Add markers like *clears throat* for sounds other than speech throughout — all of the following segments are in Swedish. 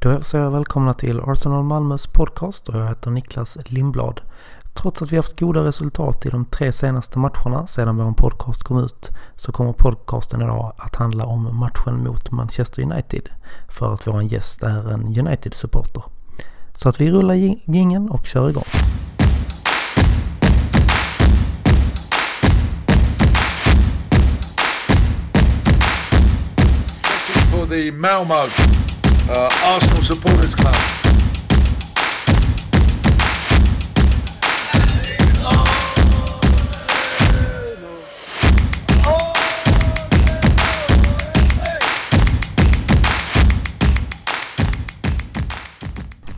Då hälsar jag välkomna till Arsenal Malmös podcast och jag heter Niklas Lindblad. Trots att vi haft goda resultat i de tre senaste matcherna sedan vår podcast kom ut så kommer podcasten idag att handla om matchen mot Manchester United för att vår gäst är en United-supporter. Så att vi rullar gingen och kör igång. the Malmo uh, Arsenal Supporters Club.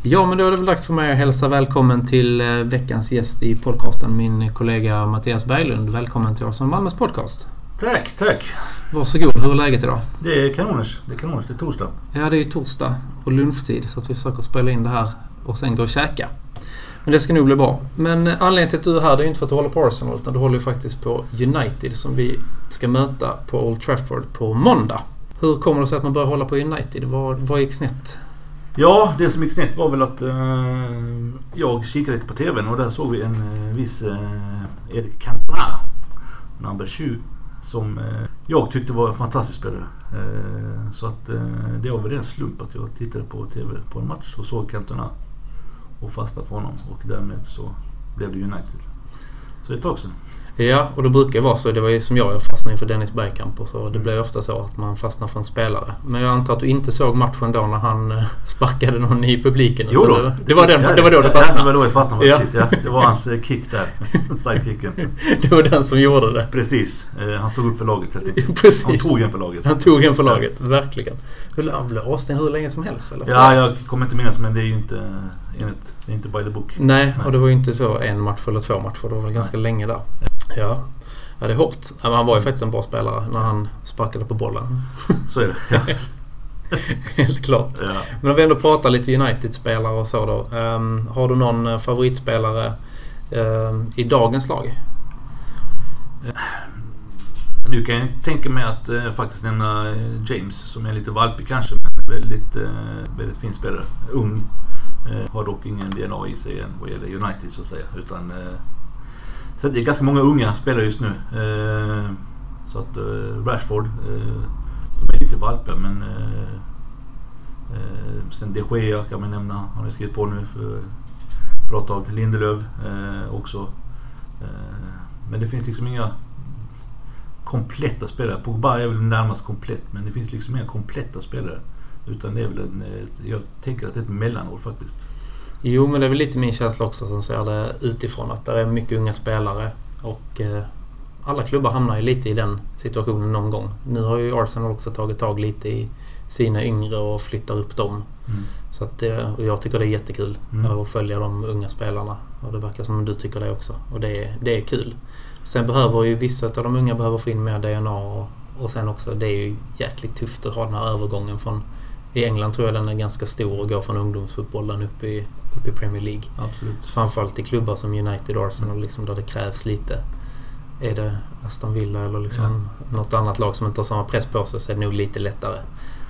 Ja, men då är det väl dags för mig att hälsa välkommen till eh, veckans gäst i podcasten, min kollega Mattias Berglund. Välkommen till Arsenal Malmös podcast. Tack, tack. Varsågod. Hur är läget idag? Det är kanoners. Det är kanoners. Det är torsdag. Ja, det är ju torsdag och lunchtid så att vi försöker spela in det här och sen gå och käka. Men det ska nog bli bra. Men anledningen till att du är här det är inte för att du håller på Arsenal utan du håller ju faktiskt på United som vi ska möta på Old Trafford på måndag. Hur kommer det sig att man börjar hålla på United? Vad, vad gick snett? Ja, det som gick snett var väl att eh, jag kikade lite på TVn och där såg vi en eh, viss eh, Erik Cantona, number 20, som eh, jag tyckte var en fantastisk spelare. Eh, så att eh, det var väl en slump att jag tittade på TV på en match och såg Cantona och fastnade för honom och därmed så blev det United. Så det är ett tag sedan. Ja, och det brukar vara så. Det var ju som jag, jag fastnade för Dennis Bergkamp och så. Det blir ofta så att man fastnar för en spelare. Men jag antar att du inte såg matchen då när han eh, *laughs* sparkade någon i publiken? Jo då, det, det, var den, det var då du fastnade? Ja, det var då jag fastnade ja. precis. Ja. Det var hans eh, *laughs* kick där. *laughs* Sidekicken. Det var den som gjorde det? Precis. Eh, han stod upp för laget helt enkelt. Precis. Han tog en för laget. Han tog en för laget, ja. verkligen. Han blev avstängd hur länge som helst väl? Ja, jag kommer inte minnas men det är ju inte enligt, det är inte by the book. Nej, Nej, och det var ju inte så en match eller två matcher. Det var väl ganska Nej. länge där. Ja. Ja, det är hårt. Ja, han var ju faktiskt en bra spelare när han sparkade på bollen. Så är det. *laughs* Ja. Helt klart. Ja. Men om vi ändå pratar lite United-spelare och så då. Um, har du någon eh, favoritspelare um, i dagens lag? Nu kan jag tänka mig att uh, faktiskt nämna uh, James som är lite valpig kanske men väldigt, uh, väldigt fin spelare. Ung. har dock ingen DNA i sig än vad gäller United så att säga. Utan så det är ganska många unga spelare just nu. Eh, så att eh, Rashford, eh, de är lite valpiga men sen de Gea kan man nämna. Han har skrivit på nu för ett bra tag. Lindelöf också. men det finns liksom inga kompletta spelare. Pogba är väl närmast komplett men det finns liksom inga kompletta spelare. Utan det är väl en, jag tänker att det är ett mellanår faktiskt. Jo, men det är väl lite min känsla också som ser det utifrån. Att det är mycket unga spelare och eh, alla klubbar hamnar ju lite i den situationen någon gång. Nu har ju Arsenal också tagit tag lite i sina yngre och flyttar upp dem. Mm. Så att, och jag tycker det är jättekul mm. att följa de unga spelarna. Och det verkar som du tycker det också. Och det är, det är kul. Sen behöver ju vissa av de unga behöver få in mer DNA och, och sen också, det är ju jäkligt tufft att ha den här övergången från i England tror jag den är ganska stor och går från ungdomsfotbollen upp i, upp i Premier League. Absolut. Framförallt i klubbar som United och Arsenal liksom, där det krävs lite. Är det Aston Villa eller liksom ja. något annat lag som inte har samma press på sig så är det nog lite lättare.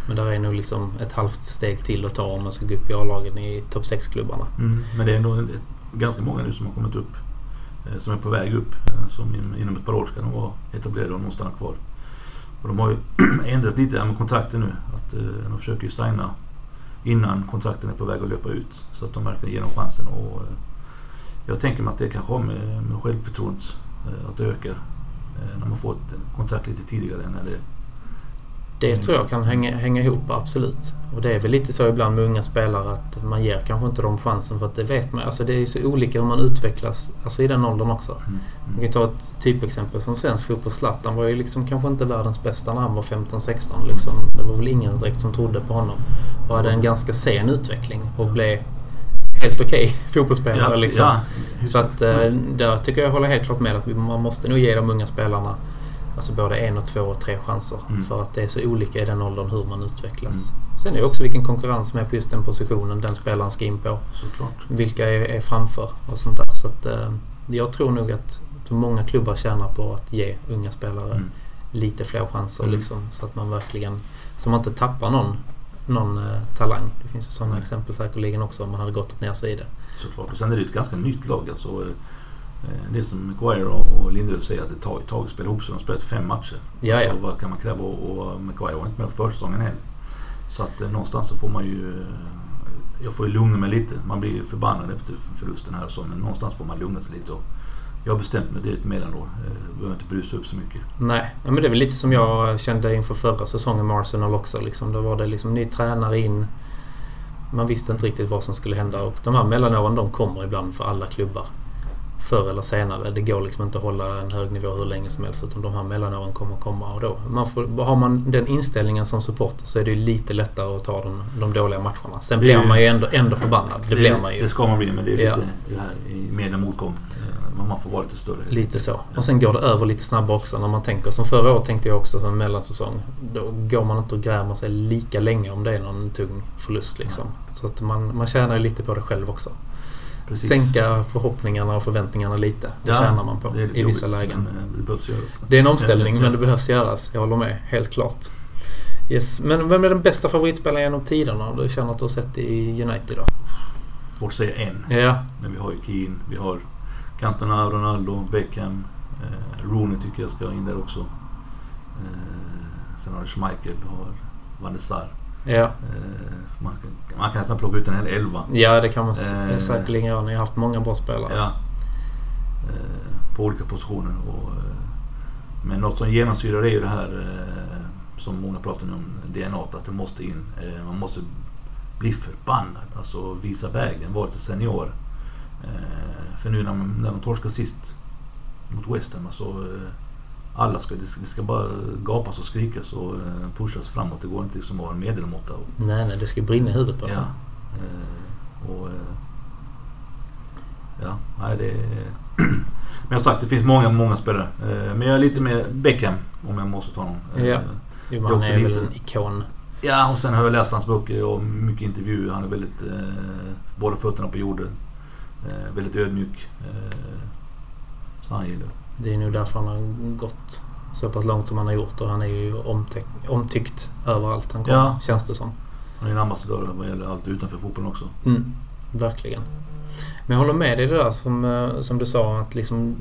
Men där är nog liksom ett halvt steg till att ta om man ska gå upp i A-lagen i topp 6-klubbarna. Mm, men det är ändå ganska många nu som har kommit upp. Eh, som är på väg upp. Eh, som inom ett par år ska de vara etablerade och de stanna kvar. Och de har ju *clears throat* ändrat lite med kontrakten nu. Att eh, de försöker ju signa innan kontrakten är på väg att löpa ut. Så att de verkligen ger dem chansen. Och, eh, jag tänker mig att det kanske har med, med självförtroendet eh, att det ökar. Eh, när man får ett kontrakt lite tidigare än när det det tror jag kan hänga, hänga ihop, absolut. Och det är väl lite så ibland med unga spelare att man ger kanske inte dem chansen för att det vet man Alltså det är ju så olika hur man utvecklas alltså i den åldern också. Mm. Mm. Man kan ta ett typexempel från svensk fotboll. Zlatan var ju liksom kanske inte världens bästa när han var 15-16. Liksom. Det var väl ingen direkt som trodde på honom. Och hade en ganska sen utveckling och blev helt okej okay *laughs* fotbollsspelare. Ja, liksom. Ja, så att eh, där tycker jag håller helt klart med att man måste nog ge de unga spelarna Alltså både en och två och tre chanser. Mm. För att det är så olika i den åldern hur man utvecklas. Mm. Sen är det också vilken konkurrens som är på just den positionen den spelaren ska in på. Såklart. Vilka är, är framför och sånt där. Så att, eh, jag tror nog att många klubbar tjänar på att ge unga spelare mm. lite fler chanser. Mm. Liksom, så att man verkligen så man inte tappar någon någon eh, talang. Det finns ju sådana exempel säkerligen också om man hade gått ner sig i det. Såklart. Och sen är det ett ganska nytt lag. Alltså, eh, det som Maguire och Lindelöf säger att det tar ett tag att spela ihop sig. De har spelat fem matcher. Ja, ja. Och vad kan man kräva? Och, Maguire var inte med på försäsongen heller. Så att eh, någonstans så får man ju... eh, Jag får ju lugna mig lite. Man blir ju förbannad efter förlusten här och så. Men någonstans får man lugna sig lite. Och jag har bestämt mig, det är ett mellanår. Eh, behöver inte brusa upp så mycket. Nej, men det är väl lite som jag kände inför förra säsongen med Arsenal också. Liksom, då var det liksom ny tränare in. Man visste inte riktigt vad som skulle hända och de här mellanåren de kommer ibland för alla klubbar. Förr eller senare. Det går liksom inte att hålla en hög nivå hur länge som helst utan de här mellanåren kommer komma och då. Man får, har man den inställningen som supporter så är det ju lite lättare att ta de, de dåliga matcherna. Sen Det blir ju- man ju ändå, ändå förbannad. Det, blir man ju. Det ska man bli, men det är Ja. lite det här i med en motgång. Eh, Man får vara lite större. Lite så. Och sen går det över lite snabbare också när man tänker. Som förra året tänkte jag också som mellansäsong. Då går man inte och grämer sig lika länge om det är någon tung förlust liksom. Så att man, man tjänar ju lite på det själv också. Precis. Sänka förhoppningarna och förväntningarna lite. Det Ja, tjänar man på i vissa jobbigt, lägen. Men eh, det. Det är en omställning Ja, men det behövs göras. Jag håller med. Helt klart. Yes. Men vem är den bästa favoritspelaren genom tiderna? Du känner att du har sett i United då? Svårt att säga en. Ja. Men vi har ju Keane, vi har Cantona, Ronaldo, Beckham. Eh, Rooney tycker jag ska in där också. Eh, sen har du Schmeichel har Van der Sar. Ja. Eh, man, kan, man kan nästan plocka ut en hel elva. Ja, det kan man Eh. säkerligen göra. Ni har haft många bra spelare. Ja. Eh, på olika positioner. Och, eh, men något som genomsyrar är ju det här som många pratar om DNA, att det måste in. Man måste bli förbannad, alltså visa vägen, vara lite senior. För nu när, man, när de torskar sist mot West Ham, alltså, alla ska, det ska, bara gapas och skrikas och eh, pushas framåt. Det går inte liksom att vara en medelmåtta. Nej, nej. Det ska brinna i huvudet på Ja. dem. Eh, och, eh, ja, nej det är... *clears throat* Men jag har sagt, det finns många, många spelare. Men jag är lite mer Beckham om jag måste ta någon. Ja. Jo, är han också är väl en ikon. ja, och sen har jag läst hans böcker och mycket intervjuer. Han är väldigt... Eh, båda fötterna på jorden. Eh, väldigt ödmjuk. Eh, så han gillar det. Är nog därför han har gått så pass långt som han har gjort och han är ju omtyck- omtyckt överallt han kommer, Ja. känns det som. Han är en ambassadör vad gäller allt utanför fotbollen också. Mm, verkligen. Men jag håller med dig i det där som, eh, som du sa att liksom...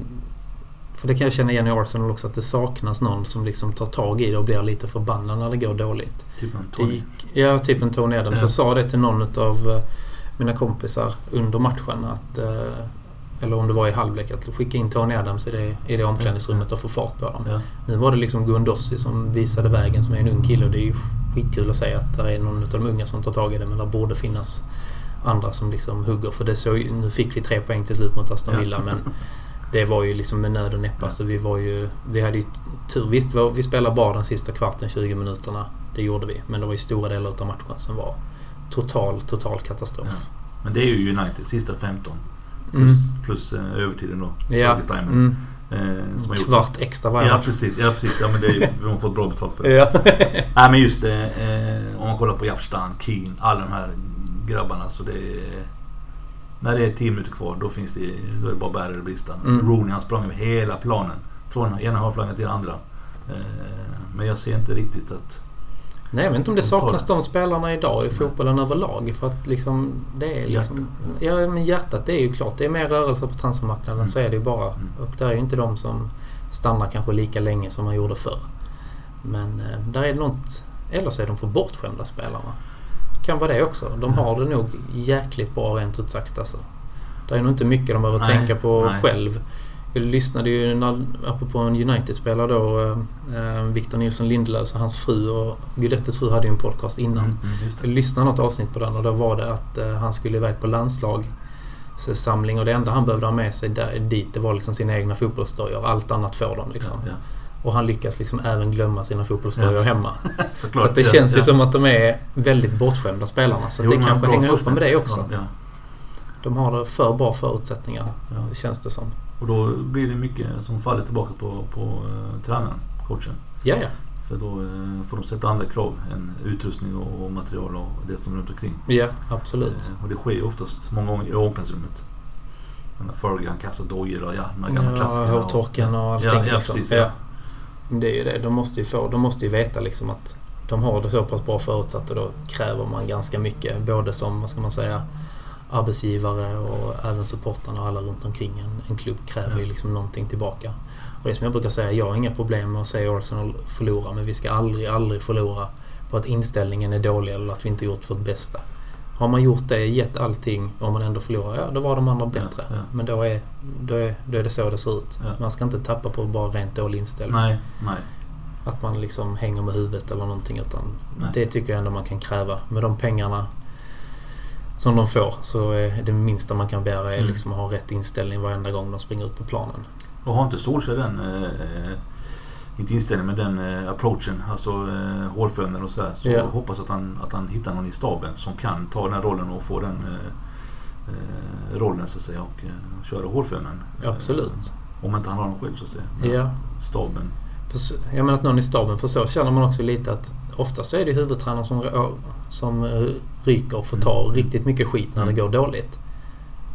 För det kan jag känna igen i Arsenal också att det saknas någon som liksom tar tag i det och blir lite förbannad när det går dåligt. Typ en Tony. gick, ja, typ en Tony Adams. Ja. Jag sa det till någon av mina kompisar under matchen att... Eller om det var i halvlek att skicka in Tony Adams i det, i det omklädningsrummet och få fart på dem. Ja. Nu var det liksom Guendossi som visade vägen som är en ung kille och det är ju skitkul att säga att det är någon av de unga som tar tag i det men det borde finnas andra som liksom hugger. För det ju- nu fick vi tre poäng till slut mot Aston Ja. Villa men det var ju liksom med nöd och näppa så vi var ju... Vi hade ju tur. Visst, vi spelade bra den sista kvarten, 20 minuterna. Det gjorde vi. Men det var ju stora delar av matchen som var total, total katastrof. Ja. Men det är ju United, sista 15. Plus, Mm. Plus eh, övertiden då. Ja. Mm. Eh, som har gjort Kvart extra varje Ja precis, ja, precis. Ja, men det är, vi har fått bra betalt för det. Ja. *laughs* Nej men just det, eh, om man kollar på Japstan, Keen, alla de här grabbarna så det är... När det är 10 minuter kvar då finns det, då är det bara bära eller brista. Mm. Rooney han sprang över hela planen. Från ena halvflanken till den andra. Eh, men jag ser inte riktigt att... Nej, jag vet inte om det saknas de spelarna idag i fotbollen överlag. För att liksom, det är liksom... Ja, men hjärtat det är ju klart. Det är mer rörelse på transfermarknaden. Mm. Så är det ju bara. Mm. Och det är ju inte de som stannar kanske lika länge som man gjorde förr. Men eh, där är det något... Eller så är de för bortskämda spelarna. Kan vara det också. De har det nog jäkligt bra rent ut sagt alltså. Det är nog inte mycket de behöver Nej, tänka på nej. själv. Jag lyssnade ju, när, apropå en United-spelare då, eh, eh, Victor Nilsson Lindelöf och hans fru och Guidettes fru hade ju en podcast innan. Mm, mm. Jag lyssnade något avsnitt på den och då var det att eh, han skulle iväg på landslag samling och det enda han behövde ha med sig där, dit det var liksom sina egna fotbollsdojor. Allt annat får de liksom. Ja, Och han lyckas liksom även glömma sina fotbollsdojor Ja. hemma. ja. *laughs* Så det ja, känns ju ja. som att de är väldigt bortskämda spelarna. Så Jo, det kanske hänger ihop med det också. De har för bra förutsättningar, ja. känns det som. Och då blir det mycket som faller tillbaka på, på uh, tränaren, coachen. Ja, ja. För då eh, får de sätta andra krav än utrustning och, och material och det som är runt omkring. Ja, absolut. Eh, och det sker ju oftast många gånger i omklädningsrummet. Fergie han kastar dojor och ja, de här gamla Ja, klassikerna. hårtorken och allting. Ja, ja, liksom. precis, ja. ja. Det är ju det. De måste ju, få, de måste ju veta liksom att de har det så pass bra förutsatt och då kräver man ganska mycket. Både som, vad ska man säga, arbetsgivare och även supportarna och alla runt omkring en, en klubb kräver ju liksom någonting tillbaka. Och det som jag brukar säga, jag har inga problem med att se Arsenal förlora men vi ska aldrig, aldrig förlora på att inställningen är dålig eller att vi inte gjort vårt bästa. Har man gjort det, gett allting och man ändå förlorar, ja då var de andra bättre. Ja, ja. Men då är, då, är, då är det så det ser ut. Ja. Man ska inte tappa på bara rent dålig inställning. Nej, nej. Att man liksom hänger med huvudet eller någonting. Utan Nej. det tycker jag ändå man kan kräva. Med de pengarna som de får så det minsta man kan begära är Mm. liksom att ha rätt inställning varenda gång de springer ut på planen. Och har inte Solskjaer den, eh, inte inställningen men den eh, approachen, alltså eh, hårfönen och sådär. Så Ja. hoppas att han, att han hittar någon i staben som kan ta den rollen och få den eh, eh, rollen så att säga och eh, köra hårfönen. Absolut. Om inte han har någon själv så att säga. Ja. Staben. Jag menar att någon i staben, för så känner man också lite att oftast så är det huvudtränaren som, som ryker och får ta Mm. riktigt mycket skit när det Mm. går dåligt.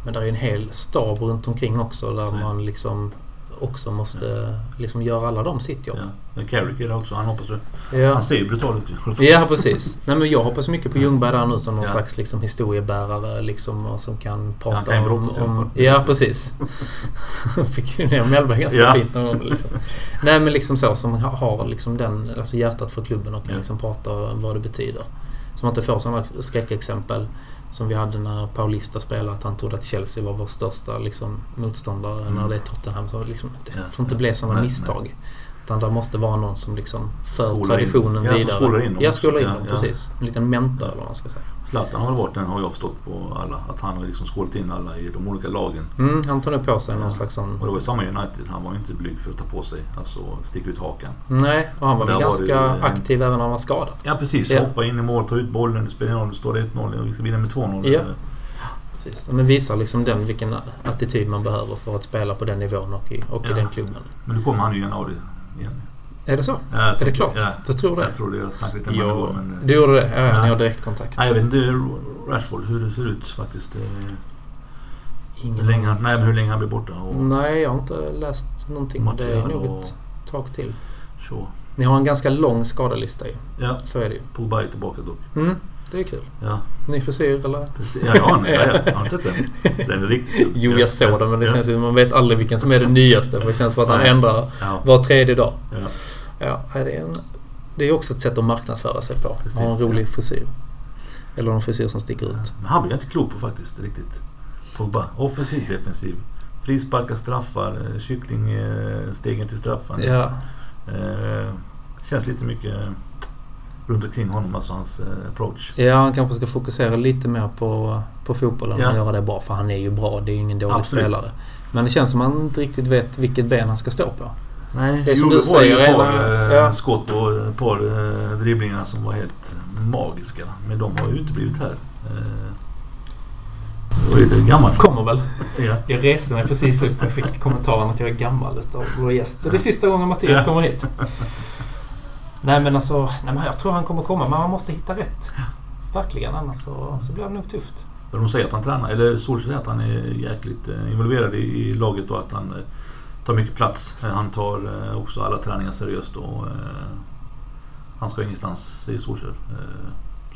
Men det är en hel stab runt omkring också där man liksom också måste liksom göra alla dem sitt jobb. Ja. Carrick är det också. Han hoppas. Ja. Han ser ju brutal ut. *laughs* Ja, precis. Nej, men jag hoppas mycket på Ljungberg där nu som någon Ja. slags liksom, historiebärare liksom, och som kan prata Han kan om... om ja, precis. *laughs* Fick ju ner Mellberg ganska Ja. fint någon gång. Liksom. Nej, men liksom så som ha- har liksom den, alltså hjärtat för klubben och kan Ja. liksom prata om vad det betyder. Så man inte får sådana skräckexempel som vi hade när Paulista spelade, att han trodde att Chelsea var vår största liksom, motståndare Mm. när det är Tottenham. Så liksom, det Ja, får inte ja. bli sådana Nej, misstag. Utan det måste vara någon som liksom för Skolar in. traditionen Ja, som vidare. skolar in dem ja, skolar in Ja, dem. ja. Precis. En liten mentor eller vad man ska säga. Zlatan har väl varit den har jag förstått på alla. Att han har liksom skålat in alla i de olika lagen. Mm, han tar nu på sig någon slags sån... Och det var ju samma i United. Han var ju inte blyg för att ta på sig. Alltså sticka ut hakan. Nej, och han var väl Där var ganska det aktiv även när han var skadad. Ja precis. Ja. Hoppa in i mål, ta ut bollen. Det spelar ingen roll. Det står 1-0 och vi ska vinna med 2-0. Ja. Precis. Men visar liksom den vilken attityd man behöver för att spela på den nivån och i, och i Ja. den klubben. Men nu kommer han ju i januari igen. Är det så? Ja, jag Är det klart? Ja, Du tror det? jag tror det. Jag snackade lite med honom. Men, du gjorde det? Ja, Ja. ni har direktkontakt. nej, jag vet inte Rashford hur det ser ut faktiskt. Eh, Hur Ingen länge, aning. han, nej, hur länge han blir borta. Och Nej, jag har inte läst någonting. Det är nog och- ett tag till. så. Ni har en ganska lång skadelista ju. Ja, Så är det ju. Pogba är tillbaka dock. Mm, det är kul. Ja, Ny frisyr eller? ja, ja, nej, ja, jag har inte sett den. Den är riktigt. Jo, jag såg den men det ja. känns ju... Man vet aldrig vilken som är den nyaste. För det känns som att han ändrar var tredje dag. ja. Ja, det är, en, det är också ett sätt att marknadsföra sig på. Precis, ha en rolig ja. frisyr. Eller en frisyr som sticker ut. Men han blir jag inte klok på faktiskt riktigt. Pogba. Offensiv, defensiv. Frisparkar, straffar, eh, kyckling, eh, till straffen. Ja, Eh, känns lite mycket runt omkring honom, alltså hans eh, approach. ja, han kanske ska fokusera lite mer på, på fotbollen Ja. och göra det bra. För han är ju bra. Det är ju ingen dålig Absolut. spelare. Men det känns som att han inte riktigt vet vilket ben han ska stå på. Nej, Det är som du säger, ett par eh, ja. skott och ett par eh, dribblingar som var helt magiska. Men de har ju uteblivit här. Eh, då är det gammalt. Kommer väl. Ja. Jag reste mig precis upp och fick kommentaren att jag är gammal utav vår gäst. Så det är sista gången Mattias Ja. kommer hit. Nej men alltså, nej, men jag tror han kommer komma. Men man måste hitta rätt. Verkligen, annars så, så blir det nog tufft. Men de säger att han tränar, eller Solskjaer säger att han är jäkligt eh, involverad i, i laget och att han eh, tar mycket plats. Eh, Han tar eh, också alla träningar seriöst och eh, han ska ingenstans, säger Solskjaer.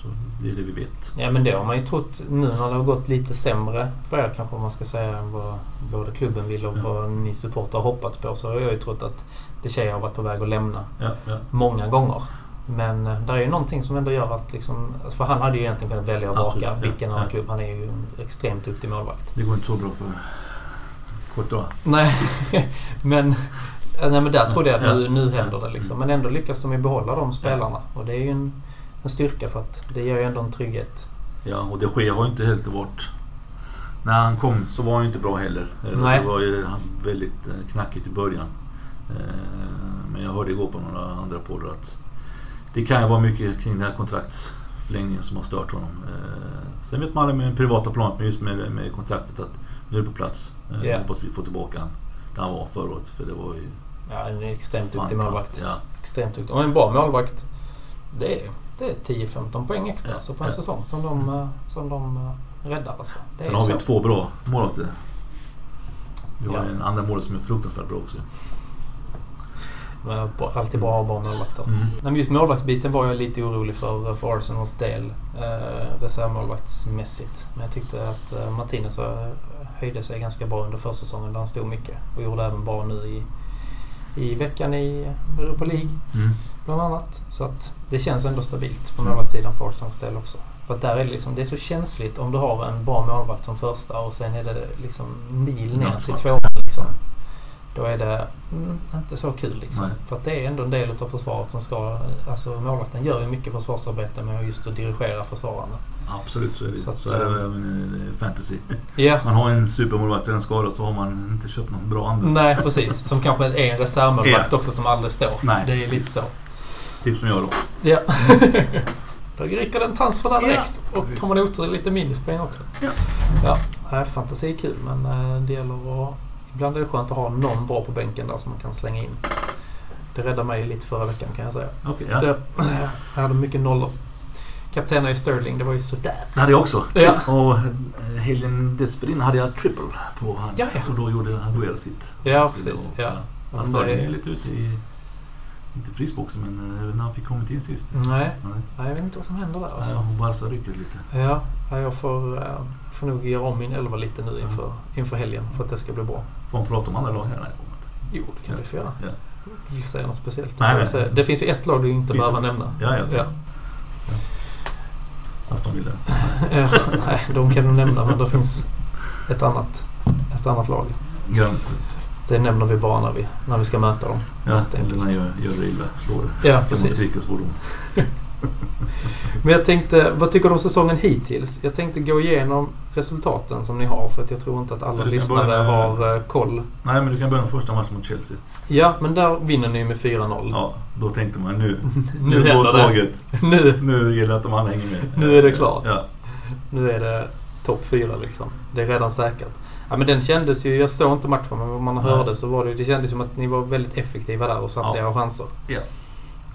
Så det är det vi vet. Ja men det har man ju trott nu när det har gått lite sämre för er kanske man ska säga än vad både klubben vill och Ja. vad ni supportrar har hoppats på. Så har jag ju trott att De Gea har varit på väg att lämna Ja, ja. många gånger. Men där är ju någonting som ändå gör att liksom, För han hade ju egentligen kunnat välja Absolut, ja, vilken annan klubb. Han är ju en extremt duktig målvakt. Det går inte så bra för Courtois. Nej, *laughs* men, eh, nej, men där trodde jag att nu, nu händer det liksom. Men ändå lyckas de ju behålla de spelarna. Och det är ju en, en styrka för att det ger ju ändå en trygghet. Ja, och de Gea har ju inte helt varit... När han kom så var han ju inte bra heller. Eh, Nej. Det var ju väldigt eh, knackigt i början. Men jag hörde igår på några andra poddar att det kan ju vara mycket kring den här kontraktsförlängningen som har stört honom. Sen vet man aldrig med privata planet, men just med, med kontraktet att nu är det på plats. Eh, Ja. Hoppas vi får tillbaka han där han var förra året. För det var ju Ja, en extremt duktig målvakt. Ja. Extremt duktig. Och en bra målvakt. Det är, det är 10-15 poäng extra Ja, alltså på en ja. säsong som de, eh, som de eh, räddar. Alltså. Det Sen har vi så. två bra målvakter. Vi har Ja. en andra mål som är fruktansvärt bra också. Men alltid bra att ha bra målvakter. Mm. Men just målvaktsbiten var jag lite orolig för, för Arsenals del. Eh, reservmålvaktsmässigt. Men jag tyckte att eh, Martinez höjde sig ganska bra under försäsongen där han stod mycket. Och gjorde även bra nu i, i veckan i Europa League Mm. bland annat. Så att det känns ändå stabilt på målvaktssidan för Arsenals del också. För att där är det, liksom, det är så känsligt om du har en bra målvakt som första och sen är det liksom mil ner till tvåan. Liksom. Då är det mm, inte så kul liksom. Nej. För att det är ändå en del av försvaret som ska... Alltså målvakten gör ju mycket försvarsarbete med just att dirigera försvararna. Absolut, så är det. Så Så, att, är det eh, även i fantasy. *laughs* Ja, Man har en supermålvakt och en skada så har man inte köpt någon bra andra. nej precis. Som kanske är en reservmålvakt *laughs* Ja. också som aldrig står. Nej. Det är lite så. Typ som jag då. Ja. *laughs* Då rycker den transfer där direkt. Ja, och kommer det otur lite minuspoäng också. Ja. Ja, fantasi är kul men eh, det gäller att... Ibland är det skönt att ha någon bra på bänken där som man kan slänga in. Det räddade mig lite förra veckan kan jag säga. Okej, ja. Jag, *clears throat* jag hade mycket nollor. Kapten är Sterling, det var ju sådär. Det hade jag också. Ja. Och eh, helgen dessförinnan hade jag triple på han. Ja, ja. Och då gjorde Aguero sitt. Ja, precis. då- Ja. Han störde mig lite ute i... Inte frysboxen men eh, när han fick kommit in sist. Nej, Nej. nej, jag vet inte vad som händer där Alltså. Hon Barca rycker lite. Ja, ja, jag får, eh, får nog göra om min elva lite nu inför, inför helgen för att det ska bli bra. Får man prata om andra lag här? Nej. Jo, det kan du få göra. Ja. Vill du säga något speciellt? Nej, Nej. Det finns ju ett lag du inte behöver nämna. Ja, ja. Ja. Aston Villa. *laughs* Ja, nej, de kan du nämna men det finns ett annat, ett annat lag. Grönt. Det nämner vi bara när vi, när vi ska möta dem. Ja, eller när jag gör det illa. Slår det. Ja, precis. *laughs* Men jag tänkte, vad tycker du om säsongen hittills? Jag tänkte gå igenom resultaten som ni har för att jag tror inte att alla lyssnare med- har eh, koll. Nej, men du kan börja med första matchen mot Chelsea. Ja, men där vinner ni med 4-0. Ja, då tänkte man nu. *laughs* Nu Nu går händer det. tåget. *laughs* Nu, Nu gäller det att de andra hänger med. Nu är det klart. Ja. nu är det topp 4 liksom. Det är redan säkert. Ja, men den kändes ju, jag såg inte matchen men vad man Nej. hörde så var det, det kändes som att ni var väldigt effektiva där och satte Ja. era chanser. Ja.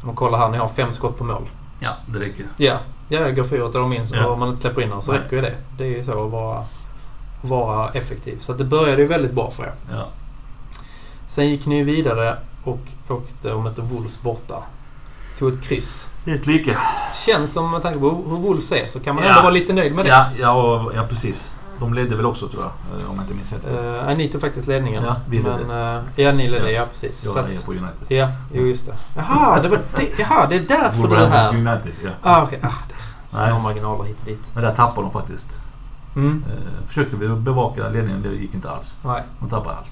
Om man kollar här, ni har fem skott på mål. Ja, det räcker. Ja, ja jag går fyra till de in så Ja. om man inte släpper in dem så Nej. räcker ju det. Det är ju så att vara, vara effektiv. Så det började ju väldigt bra för er. Ja. Sen gick ni vidare och åkte och mötte Wolves borta. Tog ett kryss. Helt lika. Känns som med tanke på hur Wolves är så kan man Ja. ändå vara lite nöjd med det. Ja, ja, och, ja, precis. De ledde väl också tror jag, eh, om jag inte minns helt. Uh, ni tog faktiskt ledningen. Ja, vi ledde. Men, uh, ja, ni ledde. Ja. Ja, precis. Jag är att, på United. ja, jo just det. Jaha, det var det, jaha, det är därför du är här. United, ja. Ah, okej. Ah, det är små Nej. marginaler hit och dit. Men där tappade de faktiskt. Mm. Eh, försökte vi bevaka ledningen, det gick inte alls. Nej, De tappade allt.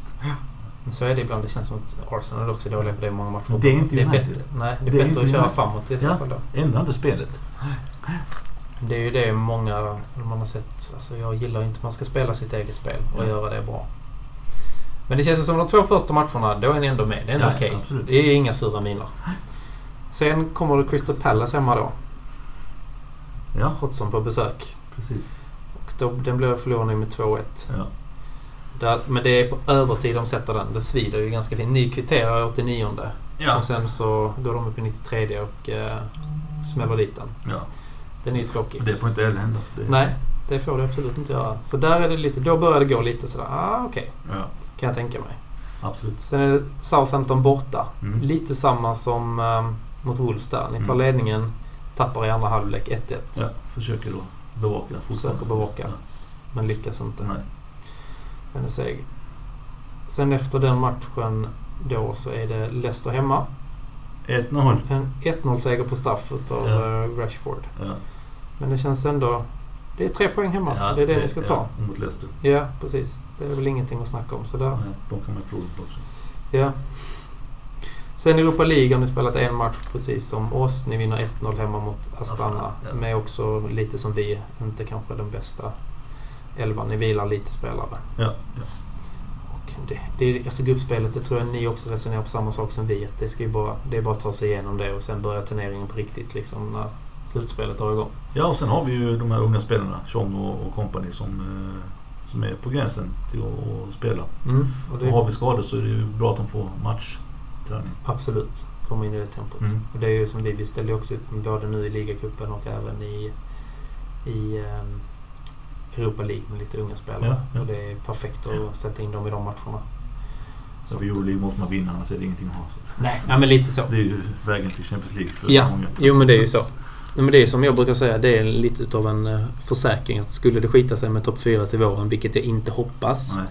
men så är det ibland. Det känns som att Arsenal är också dåliga på det i många matcher. Det är inte det är United. bättre, Nej, det är, Det är bättre att köra United. framåt i så fall då. Ändra inte spelet. *laughs* Det är ju det många, man har sett. Alltså jag gillar inte man ska spela sitt eget spel och Ja. göra det bra. Men det känns som de två första matcherna, då är ni ändå med. Det är ändå okej. absolut. Det är inga sura miner. Sen kommer det Crystal Palace hemma då. Ja, Hodgson på besök. precis. Och då, den blev förlorad med 2-1. Ja. Där, men det är på övertid de sätter den. Det svider ju ganska fint. Ni kvitterar i 89 Ja. Och sen så går de upp i 93 och eh, smäller dit den. ja. Den är ju tråkig. Det får inte heller hända. Det, Nej, det får det absolut inte göra. Så där är det lite, då börjar det gå lite sådär, ah okej, Ja, kan jag tänka mig. absolut. Sen är det Southampton borta. Mm. Lite samma som eh, mot Wolves där. Ni tar Mm. ledningen, tappar i andra halvlek 1-1. Ja, försöker då bevaka Försöker bevaka. Ja. Men lyckas inte. Nej. Den är seg. Sen efter den matchen då så är det Leicester hemma. 1-0. En 1-0-seger på straff utav Ja. eh, Rashford. Ja. Men det känns ändå... Det är tre poäng hemma. Ja, det är det, ni ska ta. Ja, mot Leicester. Ja, precis. Det är väl ingenting att snacka om. Så där. Nej, de kan man förlora också. Ja. Sen Europa League har ni spelat en match precis som oss. Ni vinner 1-0 hemma mot Astana. Ja. Med också lite som vi, inte kanske den bästa elvan. Ni vilar lite spelare. Ja, ja. Och det, det är, alltså gruppspelet, det tror jag ni också resonerar på samma sak som vi. Det, ska ju bara, det är bara att ta sig igenom det och sen börja turneringen på riktigt liksom när slutspelet drar igång. ja, och sen har vi ju de här unga spelarna, Chong och, company som, eh, som är på gränsen till att, spela. Mm. Och det, Och har vi skador så är det ju bra att de får matchträning. Absolut. Komma in i det tempot. Mm. Och det är ju som vi, vi ställer också upp både nu i ligacupen och även i, i ehm, Europa League med lite unga spelare. Ja, ja. Och det är perfekt att sätta in dem i de matcherna. Så vi gjorde måste man vinna annars är det ingenting att ha. Nej, ja, men lite så. Det är ju vägen till Champions League för Ja, många. jo men det är ju så. Men det är som jag brukar säga, det är lite utav en eh, försäkring att skulle det skita sig med topp 4 till våren, vilket jag inte hoppas, Nej.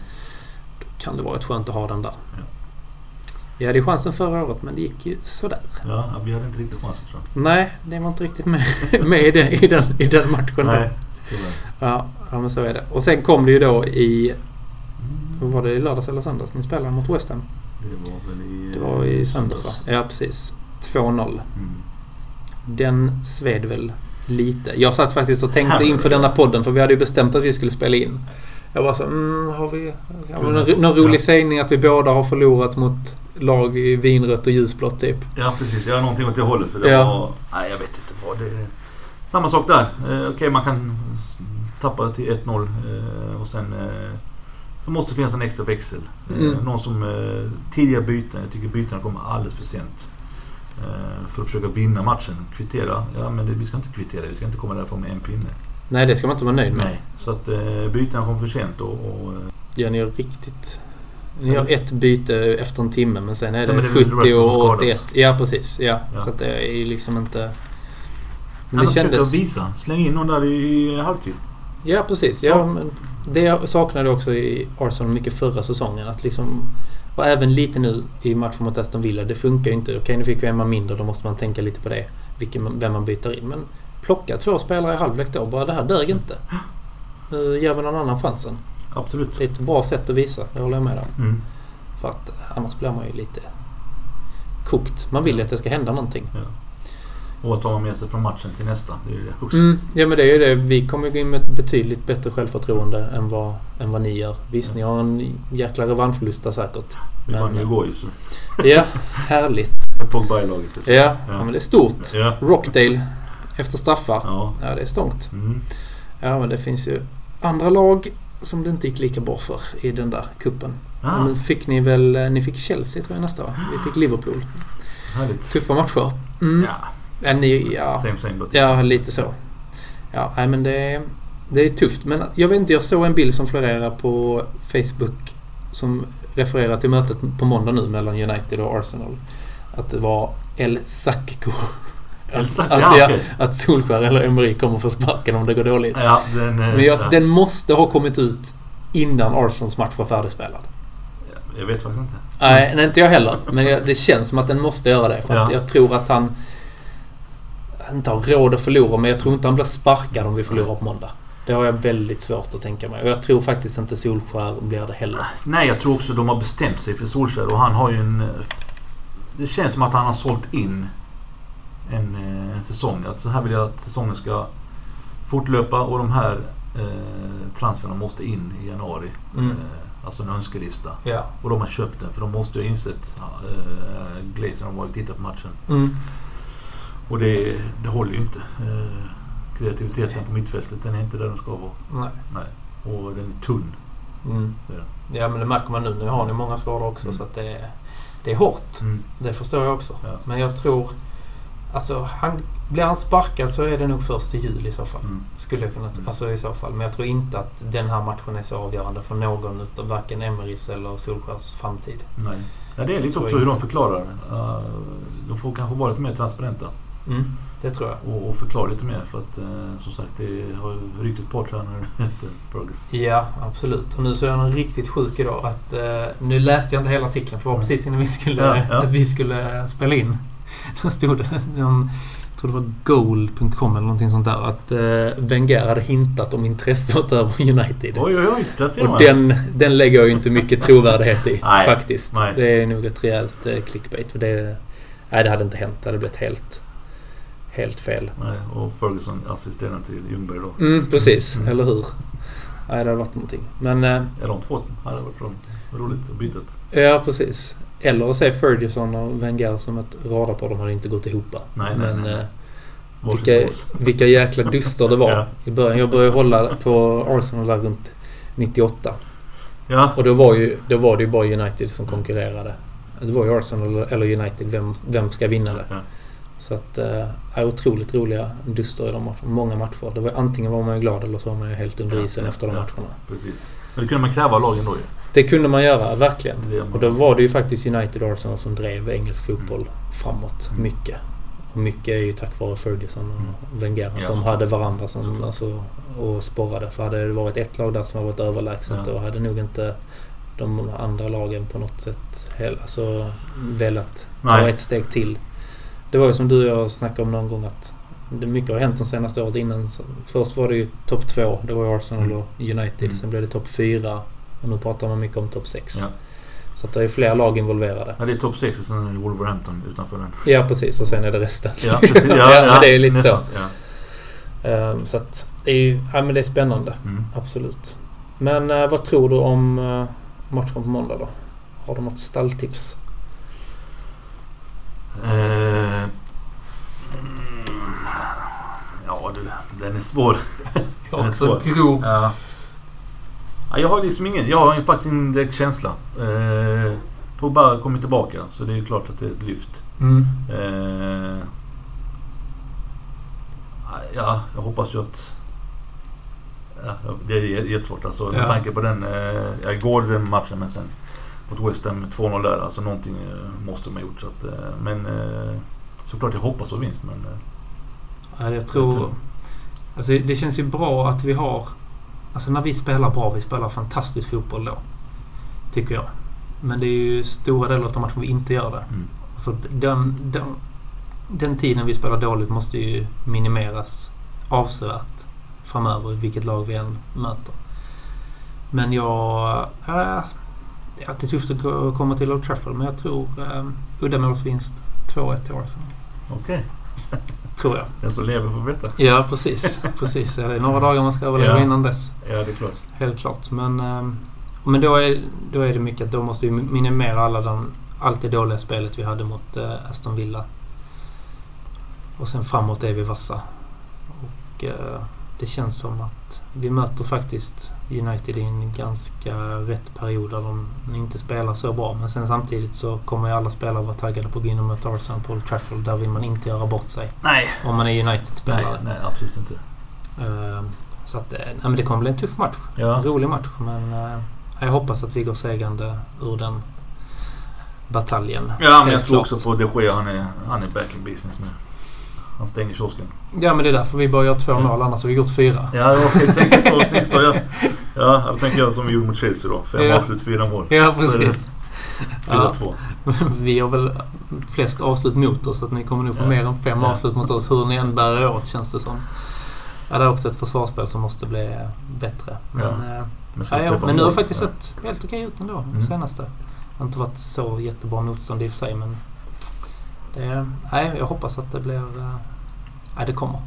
kan det vara rätt skönt att ha den där. Ja. Jag hade ju chansen förra året men det gick ju sådär. Ja, vi hade inte riktigt chansen tror jag. Nej, det var inte riktigt med, *laughs* med i, den, i, den, i den matchen då. Nej. Ja, ja, men så är det. Och sen kom det ju då i... Mm. Var det i lördags eller söndags ni spelade mot West Ham? Det var väl i... Det var i söndags va? Ja, precis. 2-0. Mm. Den sved väl lite. Jag satt faktiskt och tänkte inför denna podden, för vi hade ju bestämt att vi skulle spela in. Jag var så mm, har vi... Någon, någon rolig sägning att vi båda har förlorat mot lag i vinrött och ljusblått typ. Ja, precis. Jag har någonting åt det hållet. För det Ja. var... Nej, jag vet inte vad det är. Samma sak där. Eh, Okej, man kan tappa till 1-0 eh, och sen eh, så måste det finnas en extra växel. Eh, Mm. Någon som eh, tidiga byten. Jag tycker bytena kommer alldeles för sent. Eh, för att försöka vinna matchen. Kvittera. Ja, men det, vi ska inte kvittera. Vi ska inte komma därifrån med en pinne. Nej, det ska man inte vara nöjd med. Nej. Så att eh, bytena kom för sent och... och eh, Ja, ni gör riktigt... Ni gör ett byte efter en timme men sen är Ja, det men det är väl 70 Rashford som och skadas. 81. Ja, precis. Ja. Ja. Så att det är ju liksom inte... Men det kändes... visa. Släng in någon där i, i halvtid. Ja, precis. Ja, men det jag saknade också i Arsenal mycket förra säsongen. Att liksom, och även lite nu i matchen mot Aston Villa. Det funkar ju inte. Okej, nu fick vi en man mindre. Då måste man tänka lite på det. Vilken, vem man byter in. Men plocka två spelare i halvlek då. Bara det här dög inte. Nu ger vi någon annan chansen. Absolut. Det är ett bra sätt att visa. Det håller jag med om. Mm. För att annars blir man ju lite kokt. Man vill ju att det ska hända någonting. Ja. Och att ta med sig från matchen till nästa. Det är det också. Mm, ja men det är ju det. Vi kommer gå in med ett betydligt bättre självförtroende än vad, än vad ni gör. Visst, ni har en jäkla revanschlusta säkert. Vi vann ju igår ju så. Ja, härligt. Pogba i laget. Ja, ja. men det är stort. Ja. Rockdale efter straffar. Ja. Ja, det är stångt. Mm. Ja, men det finns ju andra lag som det inte gick lika bra för i den där kuppen. Ah, nu fick ni väl... Ni fick Chelsea tror jag nästa va? Vi fick Liverpool. härligt. Tuffa matcher. Mm. Ja, Ja. Ni, ja. same same but. Ja, lite så. Ja, nej men det, det är tufft. Men jag vet inte, jag såg en bild som florerar på Facebook som refererar till mötet på måndag nu mellan United och Arsenal. Att det var El Sacco. El Sacco, att, ja, okej. att Solskjaer eller Emery kommer få sparken om det går dåligt. Ja, den... eh, Men jag, ja. den måste ha kommit ut innan Arsenals match var färdigspelad. Jag vet faktiskt inte. Nej, nej, inte jag heller. Men jag, det känns som att den måste göra det. För att Ja. jag tror att han inte har råd att förlora, men jag tror inte han blir sparkad om vi förlorar på måndag. Det har jag väldigt svårt att tänka mig. Och jag tror faktiskt inte Solskjaer blir det heller. Nej, jag tror också de har bestämt sig för Solskjaer och han har ju en... eh, Det känns som att han har sålt in en, eh, en säsong. Att så här vill jag att säsongen ska fortlöpa och de här eh, transferna måste in i januari. Mm. Eh, alltså en önskelista. Ja. Och de har köpt den för de måste ju ha insett eh, Glazer har varit och tittat på matchen. Mm. Och det, det håller ju inte. Eh, kreativiteten på mittfältet den är inte där den ska vara. Nej. Nej. Och den är tunn. Mm. Det är. Ja, men det märker man nu. Nu har ni många skador också, Mm. så att det, är- det är hårt. Mm. Det förstår jag också. Ja. Men jag tror... Alltså, han, blir han sparkad så är det nog först i juli i så fall. Mm. Skulle jag kunna... Mm. Alltså i så fall. Men jag tror inte att den här matchen är så avgörande för någon utav varken Emerys eller Solskjaers framtid. Nej. Ja, det är lite också hur de förklarar. Uh, de får kanske vara lite mer transparenta Mm, det tror jag. och, och förklara lite mer för att eh, som sagt det har ju ryckt ett par tränare efter Progress. Ja, absolut. Och nu så är han riktigt sjuk idag. Att, eh, nu läste jag inte hela artikeln för det var precis innan vi skulle, Ja, ja. Att vi skulle spela in. *laughs* Då stod det någon, jag tror det var goal.com eller någonting sånt där. Att eh, Wenger hade hintat om intresset över *laughs* United. Oj oj oj, där ser man. Och den, den lägger jag ju inte mycket trovärdighet i *laughs* Nej, faktiskt. nej. Det är nog ett rejält eh, clickbait. Det, nej, det hade inte hänt. Det hade blivit helt, helt fel. Nej, och Ferguson assisterande till Ljungberg då. Mm, precis, Mm. eller hur? Nej, det hade varit någonting. Men eh, Ja, de två hade varit bra. roligt byta. ja, precis. Eller att se Ferguson och Wenger som ett radarpar. De hade inte gått ihop. Nej, nej, Men nej. eh, vilka, vilka jäkla *laughs* duster det var Ja. i början. Jag började hålla på Arsenal där runt 98. Ja, Och då var, ju, då var det ju bara United som konkurrerade. Det var ju Arsenal eller United. Vem, vem ska vinna det? ja. Så att, eh, är otroligt roliga duster i de matcherna. Många matcher. Det var, antingen var man ju glad eller så var man ju helt under isen efter de matcherna. Precis. Men det kunde man kräva av lagen då ju. Det kunde man göra, verkligen. Och då var det ju faktiskt United Arsenal som drev engelsk fotboll framåt Mm. mycket. Och mycket är ju tack vare Ferguson och Wenger. Att de hade varandra som, alltså, och sporrade. För hade det varit ett lag där som har varit överlägset Ja. då hade nog inte de andra lagen på något sätt hel, alltså, velat ta Nej. ett steg till. Det var ju som du och jag snackade om någon gång att det mycket har hänt de senaste åren innan. Först var det ju topp två. Det var ju Arsenal Mm. och United. Mm. Sen blev det topp fyra. Och nu pratar man mycket om topp sex. Ja. Så att det är fler lag involverade. Ja, det är topp 6 och sen är det Wolverhampton utanför den. Ja, precis. Och sen är det resten. Ja, *laughs* precis. Ja, Ja, men det är ju lite nästan, så. Ja. Ehm, så att det är ju... Ja, men det är spännande. Mm. Absolut. Men eh, vad tror du om eh, matchen på måndag då? Har du något stalltips? Eh, mm, ja du, den är svår. Den är svår. grov. Ja. Ja, jag har liksom ingen, jag har faktiskt ingen direkt känsla. Eh, Pogba kommer tillbaka så det är ju klart att det är ett lyft. Mm. Eh, ja, jag hoppas ju att... Ja, det är jättesvårt alltså med Ja. tanke på den... Eh, igår den matchen men sen mot West Ham 2-0 där. Alltså någonting eh, måste de ha gjort. Så att, eh, men eh, såklart jag hoppas på vinst men... Ja, jag Jag tror... tror- Alltså det känns ju bra att vi har... Alltså när vi spelar bra, vi spelar fantastisk fotboll då. Tycker jag. Men det är ju stora delar av matchen vi inte gör det. mm. Så den, den, den tiden vi spelar dåligt måste ju minimeras avsevärt framöver, vilket lag vi än möter. Men jag... Äh, det är alltid tufft att komma till Old Trafford, men jag tror äh, uddamålsvinst 2-1 till Arsenal. Okej, Tror jag. den som lever får veta. Ja, precis. precis. Ja, det är några dagar man ska överleva Ja. innan dess. Ja, det är klart. Helt klart. Men, ehm, men då, är, då är det mycket att då måste vi minimera alla den, allt det dåliga spelet vi hade mot eh, Aston Villa. Och sen framåt är vi vassa. Och eh, det känns som att vi möter faktiskt United i en ganska rätt period där de inte spelar så bra. Men sen samtidigt så kommer ju alla spelare vara taggade på att gå in och möta Arsenal på Old Trafford. Där vill man inte göra bort sig. Nej. Om man är Nej, United-spelare. nej, absolut inte. Ehm, Så att, eh, nej, men det kommer bli en tuff match. Ja. En rolig match. Men eh, jag hoppas att vi går segrande ur den bataljen. Ja, men jag tror också på De Gea. Han är, han är back in business nu. Han stänger kiosken. Ja, men det är därför vi bör göra två Mm. mål. Annars har vi gjort fyra. Ja, jag tänkte så. Tänkte så ja. *laughs* ja, jag tänker göra som vi gjorde mot Chelsea då. Fem Ja. avslut, fyra mål. Ja, precis. Ja, 4-2. *laughs* vi har väl flest avslut mot oss. Så att ni kommer nog få Ja. mer än fem Ja. avslut mot oss. Hur ni än bär er åt känns det som. Ja, det är också ett försvarsspel som måste bli eh, bättre. Men, Ja. eh, Men, ja, ja, men nu har det faktiskt Ja. sett helt okej ut ändå. Mm. Senaste. Det har inte varit så jättebra motstånd i och för sig men... Det, nej, jag hoppas att det blir... Nej, det kommer.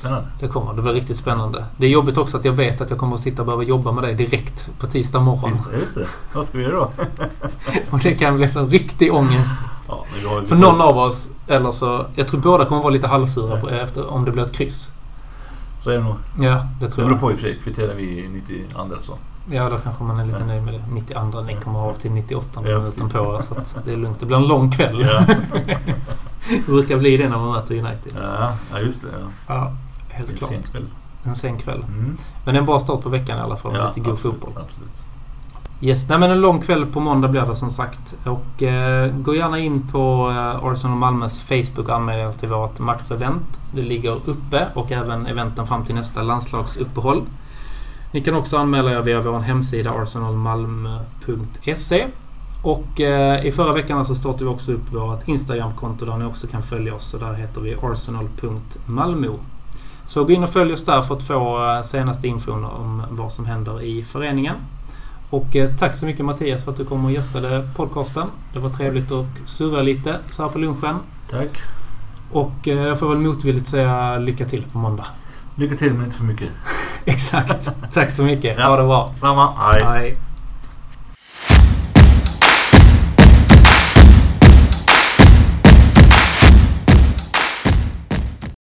Spännande. Det kommer. Det blir riktigt spännande. Det är jobbigt också att jag vet att jag kommer att sitta och behöva jobba med dig direkt på tisdag morgon. Ja, Just det. Vad ska vi göra då? *laughs* Och det kan bli så riktig ångest. Ja, För någon av oss, eller så... Jag tror båda kommer vara lite halvsura på, efter, om det blir ett kryss. Så är det nog. Ja, det Det tror beror jag. på i och för sig. Kvitterar vi i 92 så. Ja, då kanske man är lite Ja. nöjd med det. 92 ni kommer ha till 98 Ja, minuten på er, så det är lugnt. Det blir en lång kväll. Ja, *laughs* Det *laughs* brukar bli det när man möter United. ja, just det. Ja. Ja, helt är klart. sent kväll. En sen kväll. Mm. Men en bra start på veckan i alla fall. Ja, lite god fotboll. Absolut. Yes, nej men en lång kväll på måndag blir det som sagt. Och eh, gå gärna in på eh, Arsenal Malmös Facebook och anmäl er till vårt matchevent. Det ligger uppe och även eventen fram till nästa landslagsuppehåll. Ni kan också anmäla er via vår hemsida arsenalmalmo.se. Och eh, i förra veckan så startade vi också upp vårt Instagramkonto där ni också kan följa oss. Och där heter vi arsenal.malmo. Så gå in och följ oss där för att få eh, senaste infon om vad som händer i föreningen. Och eh, tack så mycket Mattias för att du kom och gästade podcasten. Det var trevligt att surra lite så här på lunchen. Tack. Och eh, jag får väl motvilligt säga lycka till på måndag. Lycka till men inte för mycket. *laughs* Exakt. Tack så mycket. Ja. Ha det bra. Samma. Hej. Hej.